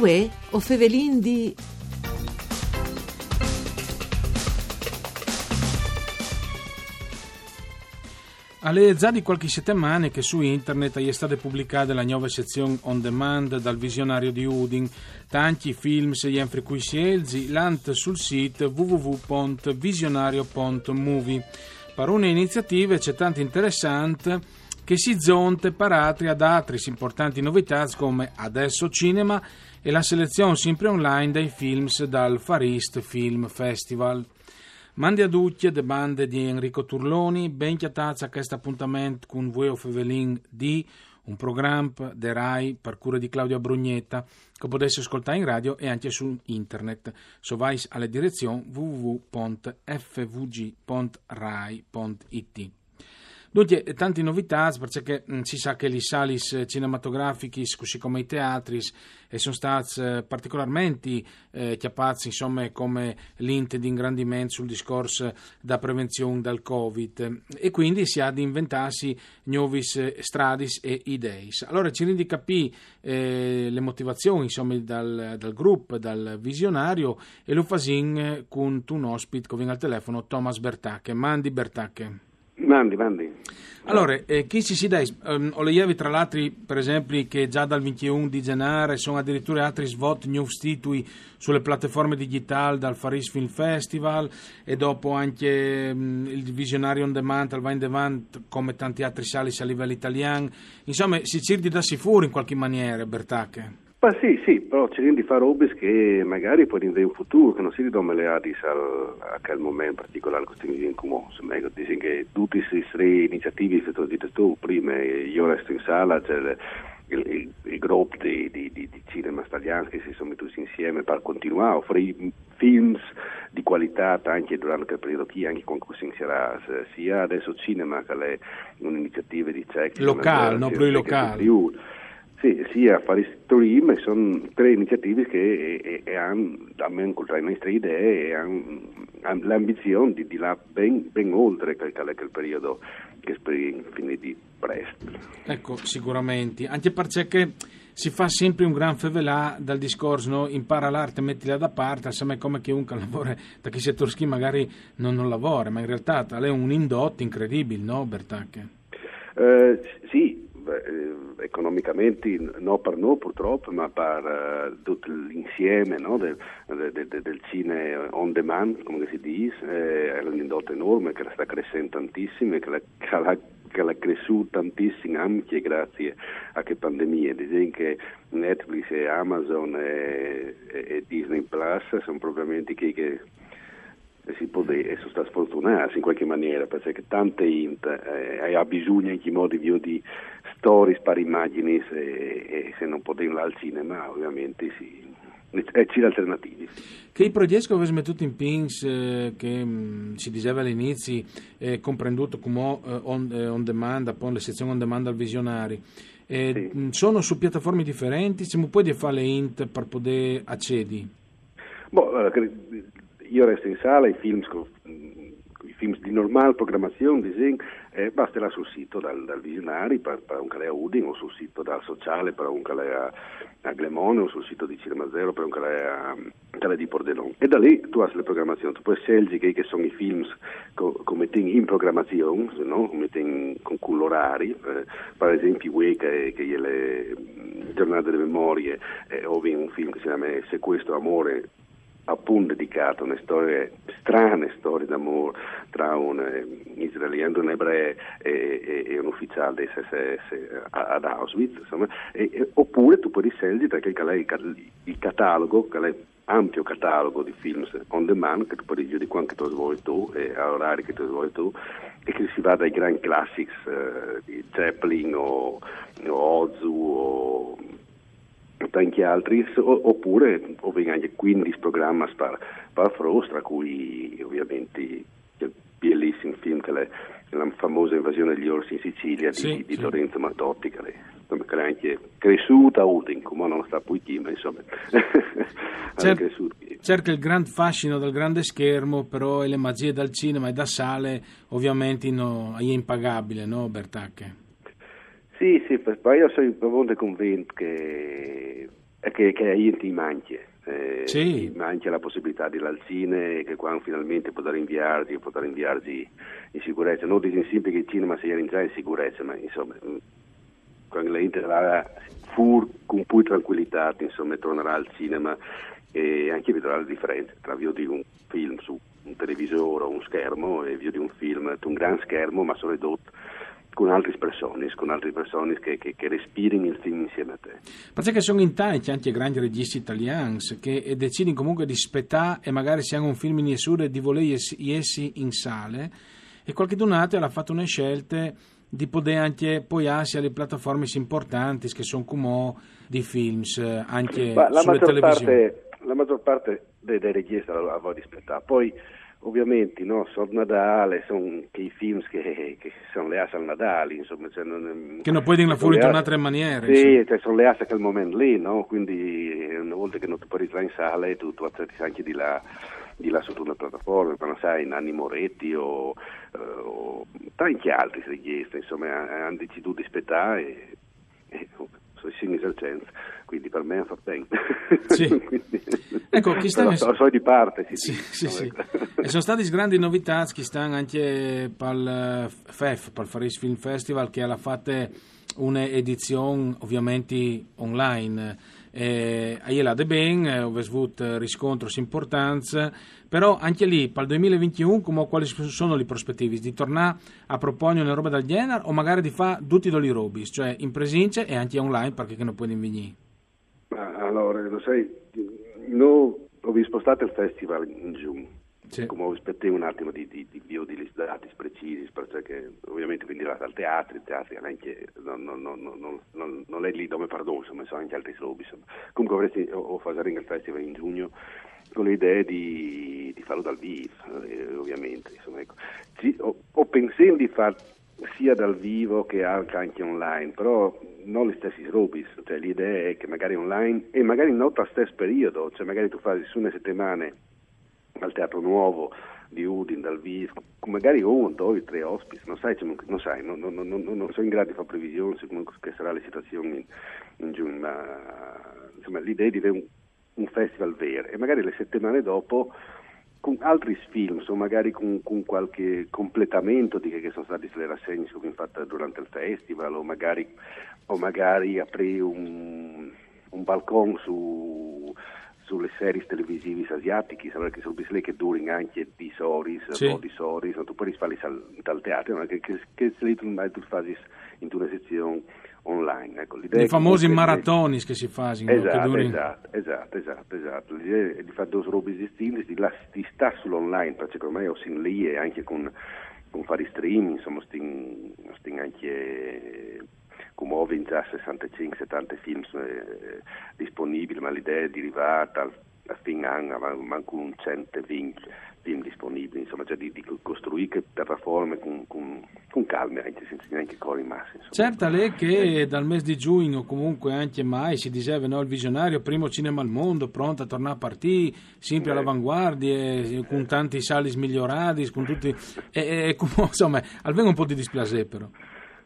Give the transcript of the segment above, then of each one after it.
Uè, o Fevelin di... Alle già di qualche settimana che su internet è stata pubblicata la nuova sezione on demand dal visionario di Udin. Tanti film se gli frequenzielzi lant sul sito www.visionario.movie. Per una iniziativa c'è tanto interessante che si zonte per altri ad altre importanti novità come Adesso Cinema e la selezione sempre online dei film dal Far East Film Festival. Mandi a tutti le bande di Enrico Turloni, ben chiatazza a questo appuntamento con voi Fevelin di un programma de RAI per cura di Claudia Brugnetta che potesse ascoltare in radio e anche su internet. So alla direzione www.fvg.rai.it. Dunque, tante novità, perché mh, si sa che le sale cinematografiche, così come i teatri, e sono stati eh, particolarmente eh, chiappati, insomma, come l'inte di ingrandimento sul discorso da prevenzione dal Covid. E quindi si ha di inventarsi nuove strade e idee. Allora ci rendi capire eh, le motivazioni, insomma, dal, dal, gruppo, dal visionario, e lo fasin con un ospite che viene al telefono, Thomas Bertacche. Mandi Bertacche. Mandi, mandi. Allora, eh, chi ci si dà? Ho leggevi tra l'altro, per esempio, che già dal 21 di gennaio sono addirittura altri svot new stitui sulle piattaforme digitali dal Faris Film Festival e dopo anche um, il Visionario on Demand, al Vine Demand, come tanti altri sali a livello italiano. Insomma, si cerca di darsi fuori in qualche maniera, Bertacche. Ma sì, sì, però cerchiamo di fare robe che magari poi in un futuro, che non si ridono le adis a quel momento particolare che stiamo in comune. Dicono che tutte queste tre iniziative che tu hai detto tu prima, io resto in sala, c'è il, il, il gruppo di, di, di, di cinema italiano che si sono messi insieme per continuare a offrire film di qualità anche durante il periodo qui, anche con cui si inserirà sia adesso cinema che è un'iniziativa di CEC. Locale, no, più locale. Sì, sia a fare stream, sono tre iniziative che hanno, hanno incontrato le nostre idee e hanno, l'ambizione di, di là ben, ben oltre quel, quel periodo che speri finiti presto. Ecco, sicuramente, anche perché si fa sempre un gran fevelà dal discorso, no? impara l'arte, mettila da parte, è come chiunque lavora, da chi si torski magari non, non lavora, ma in realtà è un indotto incredibile, no Bertacche? Uh, sì, economicamente no per noi purtroppo, ma per uh, tutto l'insieme no, del, del, del, cine on demand, come si dice, eh, è un indotto enorme che sta crescendo tantissimo e che che che l'ha cresciuto tantissimo anche grazie a che pandemia. Dicono che Netflix e Amazon e, e Disney Plus sono propriamente chi che si può dire, sono stati sfortunati in qualche maniera perché tante int eh, ha bisogno in che modi di storie per immagini e, e, se non potevano al cinema ovviamente sì e c'è alternativi. Che i progetti che avete messo in pins, eh, che mh, mm, si diceva all'inizio, è comprenduto come eh, on, eh, on, demand, appunto, le sezioni on demand al visionari, eh, sì. Mm, sono su piattaforme differenti, se puoi fare le int per poter accedere? Boh, io resto in sala, i film, i film di normale programmazione, disegno, eh, basterà sul sito dal, dal visionari per, per un calè a Udin o sul sito dal sociale per un calè a, Glemone o sul sito di Cinema Zero per un calè a calè di Pordenone. E da lì tu hai le programmazioni, tu puoi scegliere che, che sono i film come in programmazione, no? come con colorari, eh, per esempio Way che, che è le giornate delle memorie, eh, o un film che si chiama Sequestro Amore appunto dedicato a una storia strane storie d'amore tra un eh, israeliano, un ebreo e, e, e, un ufficiale dei SS ad Auschwitz, insomma, e, oppure tu puoi scegliere perché il, il catalogo, ampio catalogo di film on demand che tu puoi di quanto tu vuoi tu e a orari che tu vuoi tu e che si va dai grandi classics eh, di Zeppelin o, o Ozu o tanti altri, oppure anche 15 programmi per, per Frost, tra cui ovviamente il bellissimo film che è la famosa invasione degli orsi in Sicilia sì, di, di sì. Lorenzo Mattotti, che è, che è anche cresciuta a Udin, come non sta poi chi, ma insomma Cer- cerca il gran fascino del grande schermo, però le magie dal cinema e da sale ovviamente no, è impagabile, no Bertacche? Sì, sì, poi io sono proprio convinto che che, che ti manchi. Eh, sì. manca la possibilità di andare al cine che quando finalmente potrà inviarsi potrà inviarsi in sicurezza non dico sempre che il cinema sia già in sicurezza ma insomma mm, quando la interrà fur con più tranquillità insomma tornerà al cinema e anche vedrà le differenze tra io di un film su un televisore o un schermo e io di un film su un gran schermo ma sono ridotto con altre persone, con altre persone che, che, che respirino il film insieme a te. Perché sono in tanti anche grandi registi italiani che decidono comunque di aspettare e magari se hanno un film in Yesure di voler essi in sale e qualche donato ha fatto una scelta di poter anche appoggiarsi alle piattaforme importanti che sono come di films anche Ma sulle televisioni. Parte, la maggior parte dei, dei registi la, la voglio aspettare. Poi ovviamente no, sono Natale, sono quei film che, che sono le asse al Natale, insomma. Cioè non, che non puoi dirla fuori in un'altra maniera. Sì, cioè, sono le asse a quel momento lì, no? Quindi una volta che non ti puoi ritrarre in sala, tu, tu anche di là, di là su una piattaforma, quando sai, Nanni Moretti o, uh, o tanti altri richieste, insomma, hanno deciso di aspettare sono in esercenza, quindi per me fa bene. Sì. quindi, ecco, chi sta... so, so di parte, sì, sì, sì, E sono state grandi novità che stanno anche per FEF, per Faris Film Festival, che ha fatto un'edizione ovviamente online eh, a de ben, eh, ho avuto riscontri importanti, però anche lì, per il 2021, come, quali sono le prospettive? Di tornare a proporre una roba del genere o magari di fare tutti i robi, cioè in presenza e anche online perché non puoi venire? Allora, lo sai, noi ho spostato il festival in giugno sì. come aspettavo un attimo di, di, di bio di dati precisi, perché ovviamente quindi al teatro, il teatro anche, non, non, non, non, è lì dove parlo, insomma, sono anche altri slobi. Comunque avresti, ho, fatto il festival in giugno con l'idea di, di farlo dal vivo, eh, ovviamente. Insomma, ecco. Ci, ho, ho pensato di fare sia dal vivo che anche online, però non gli stessi robis, cioè l'idea è che magari online e magari non allo stesso periodo, cioè magari tu fai su una settimana al Teatro Nuovo di Udin, dal VIS, magari uno, due, tre ospiti, non sai, non, sai non, non, non, sono in grado di fare previsioni su come sarà la situazione in, in giugno, ma insomma, l'idea è di avere un, un, festival vero e magari le settimane dopo con altri film, o magari con, con, qualche completamento di che sono state le rassegne che abbiamo fatto durante il festival o magari, o magari aprire un, un balcone su sulle serie televisive asiatiche, sembra che sono lì che durano anche di soris, sì. o di soris, tu puoi fare dal teatro, ma che, che, che se tu mai tu fai in una sezione online. Ecco, I famosi maratoni che si fanno. Esatto, esatto, esatto, esatto, esatto. L'idea è di fare due robe distinte, di, di stare sull'online, perché ormai ho sin lì e anche con, con fare streaming, insomma, sting, sting anche come già 65-70 film eh, disponibili, ma l'idea è di arrivare a fine anno manco un 120 film disponibili, insomma, cioè di, di costruire piattaforme con, con, con calma, anche senza neanche corri massi. Certo, lei che dal mese di giugno, comunque anche mai, si diceva no, il visionario, primo cinema al mondo, pronto a tornare a partire, sempre eh. all'avanguardia, con tanti sali migliorati, con tutti... E, e, insomma, almeno un po' di displacer però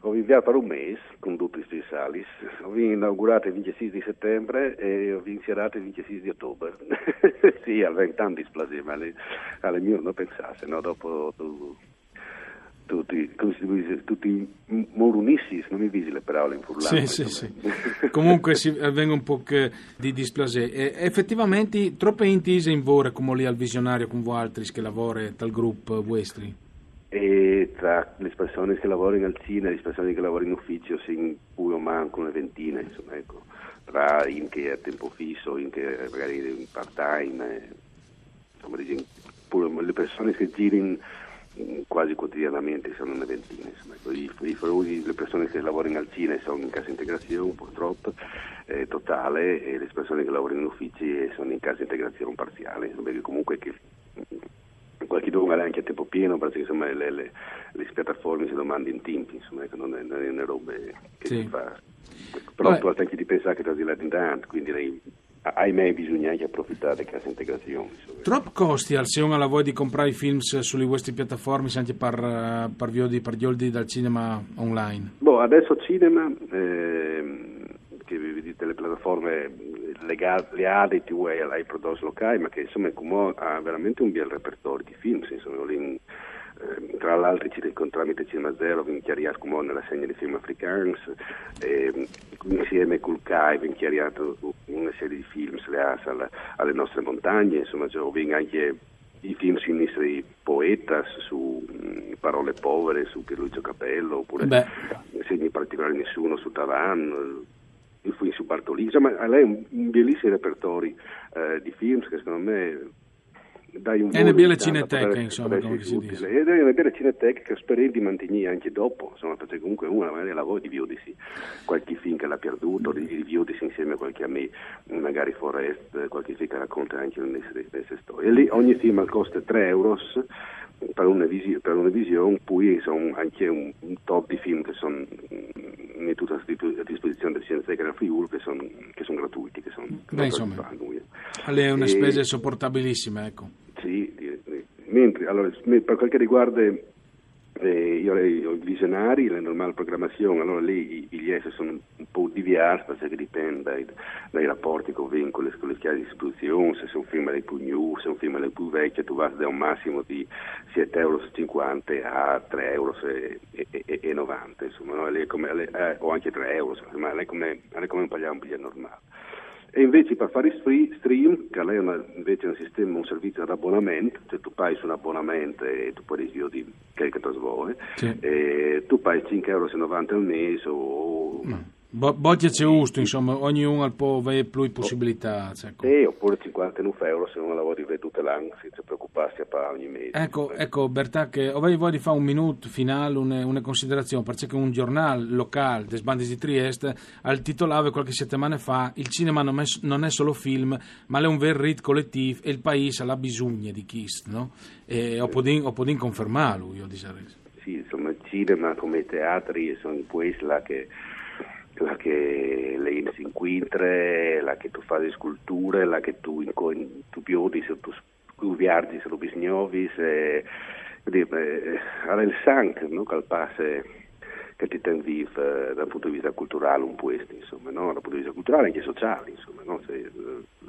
ho inviato per un mese con tutti questi salis, ho inaugurato il 26 di settembre e ho iniziato il 26 di ottobre. sì, aveva tanti displasi, ma alle, mie non pensasse, no? dopo tu, tutti, tutti morunissi, non mi visi le parole in furlano. Sì, sì, sì. Comunque si avvenga un po' di displase. E effettivamente troppe intese in vore come lì al visionario con voi altri che lavora dal gruppo vostri? E tra le persone che lavorano al cinema e le persone che lavorano in ufficio si pure manco una ventina, insomma, ecco, tra in che a tempo fisso, in che magari in part time, eh, insomma, pure le persone che girano quasi quotidianamente sono una ventina, insomma, ecco, i, i frusi, le persone che lavorano al cinema sono in cassa integrazione purtroppo eh, totale e le persone che lavorano in uffici sono in cassa integrazione parziale, insomma, comunque che domanda anche a tempo pieno perché insomma le, le, le piattaforme si domandano in tempi insomma ecco, non, è, non è una roba che sì. si fa però Vabbè. tu anche di pensare che ti in tanto quindi lei, ahimè bisogna anche approfittare di questa integrazione troppo costi al se alla voi di comprare i film sulle vostre piattaforme anche per, per, viodi, per gli oldi dal cinema online boh, adesso cinema eh, che vedete le piattaforme legate ai prodotti locali, ma che insomma ha veramente un bel repertorio di film, insomma, in, eh, tra l'altro tramite Cinema Zero vi chiariamo come nella segna di film africani, eh, insieme col CAI vi chiariamo una serie di film alle, alle nostre montagne, insomma, cioè, anche i film sinistri poetas su mh, Parole povere su Pierluigi Capello oppure Beh. segni particolari nessuno su Tavan il film su Bartolini insomma lei ha un, un bellissimo repertorio eh, di film che secondo me dai un e ne belle cineteche insomma come si dice. E ne belle cineteche che spero di mantenere anche dopo insomma perché comunque una magari lavora di Viodisi qualche film che l'ha perduto di, di Viodisi insieme a qualche amico magari Forest qualche film che racconta anche le stesse storie. E lì ogni film costa 3 euro per una, visi- per una visione, poi sono anche un, un, top di film che sono messi a disposizione del Cineteca Friuli che sono che son gratuiti, che sono Beh, insomma, è una spesa sopportabilissima, ecco. Sì, mentre allora, per quel che riguarda eh, io ho i visionari, la normale programmazione, allora lì i biglietti sono un po' diversi perché dipende dai, dai rapporti con vincoli, con le chiavi di distribuzione, se sono film più new, se sono film più vecchi, tu vai da un massimo di 7,50 euro a 3,90 euro 90, insomma, no? come, eh, o anche 3 euro, insomma, lei come, lei come pagare un biglietto normale. E invece per fare stream, che lei è una, invece un sistema, un servizio ad abbonamento, cioè tu paghi su un abbonamento e tu puoi dire di che che trasvuoi, sì. tu paghi 5,90 euro al mese o... No Bo- c'è giusto, insomma, ognuno può avere più possibilità. Ecco. Sì, oppure 59 euro se non lavori tutte l'anno senza preoccuparsi a pagare ogni mese. Ecco, ecco Bertà, che avrei voglia di fare un minuto finale, una, una considerazione, perché un giornale locale des Bandis di Trieste al titolava qualche settimana fa il cinema non è, non è solo film, ma è un vero rit collettivo e il paese ha bisogno di Kist, no? E ho potuto confermarlo, io di Sì, insomma, il cinema come i teatri sono in questa che la che si inquintre, la che tu fai sculture, la che tu, tu piodi se tu, tu viaggi se tu bisognovi, se, eh, ha il sangue no? che passe che ti ten vivo eh, dal punto di vista culturale un questo, insomma, no? dal punto di vista culturale anche sociale, insomma, no? Se, eh,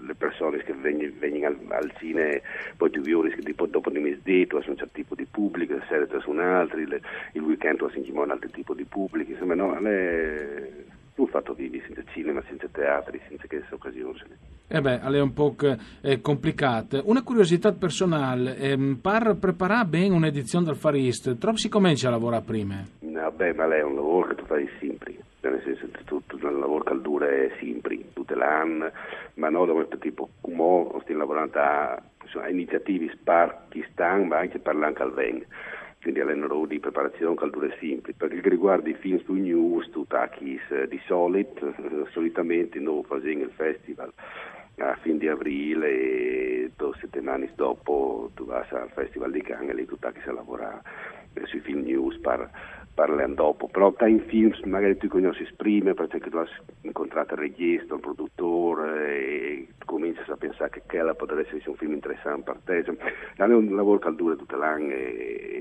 le persone che vengono, al, al, cine poi tu vedi che tipo, dopo di mezz'etto sono un certo tipo di pubblico, la sera su un altro, il, il weekend si un altro tipo di pubblico, insomma, no? Le, un fatto vivi senza cinema, senza teatri, senza queste occasioni. Eh beh, è un po' eh, complicato. Una curiosità personale, ehm, par preparare bene un'edizione del Far East, troppo si comincia a lavorare prima? No, beh, ma lei è un lavoro che tu fai sempre, nel senso che tu, tu un lavoro che dura sempre, tutte l'anno, ma non dove tipo, come stiamo lavorando a, a iniziative spar ma anche parlando al vengo quindi all'NRO di preparazione calore semplice. Per quel che riguarda i film su news, tu tacchi eh, di solito, eh, solitamente noi facciamo il festival a fine di aprile e due settimane dopo tu vai al festival di Cannes e tu tacchi a lavorare eh, sui film news per parliamo dopo, però in film magari tu conosci prima perché tu hai incontrato il regista, il produttore e cominci a pensare che quella potrebbe essere un film interessante per te. È un lavoro che dura tutto l'anno e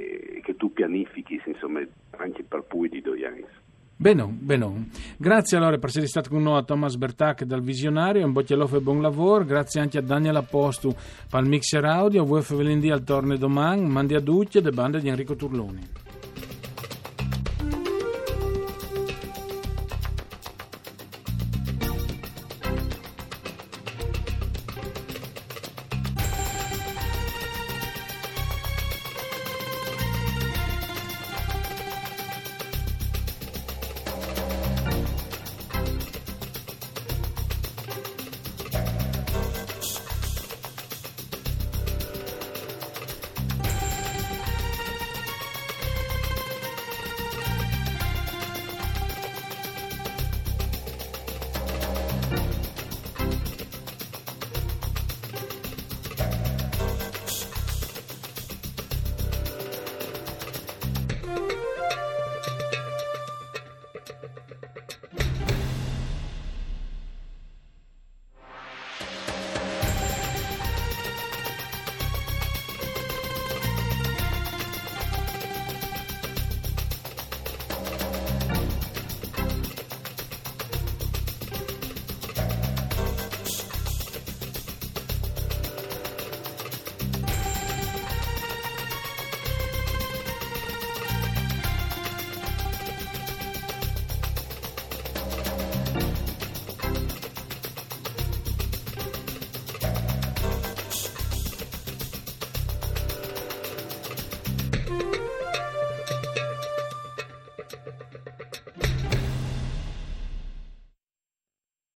tu pianifichi insomma, anche per poi di due anni. Bene, bene. Grazie allora per essere stato con noi a Thomas Bertac dal Visionario, un boccialof e buon lavoro, grazie anche a Daniel Apostu per il mixer audio, a voi Fevelindì al torne domani, mandi a Duccia e bande di Enrico Turloni.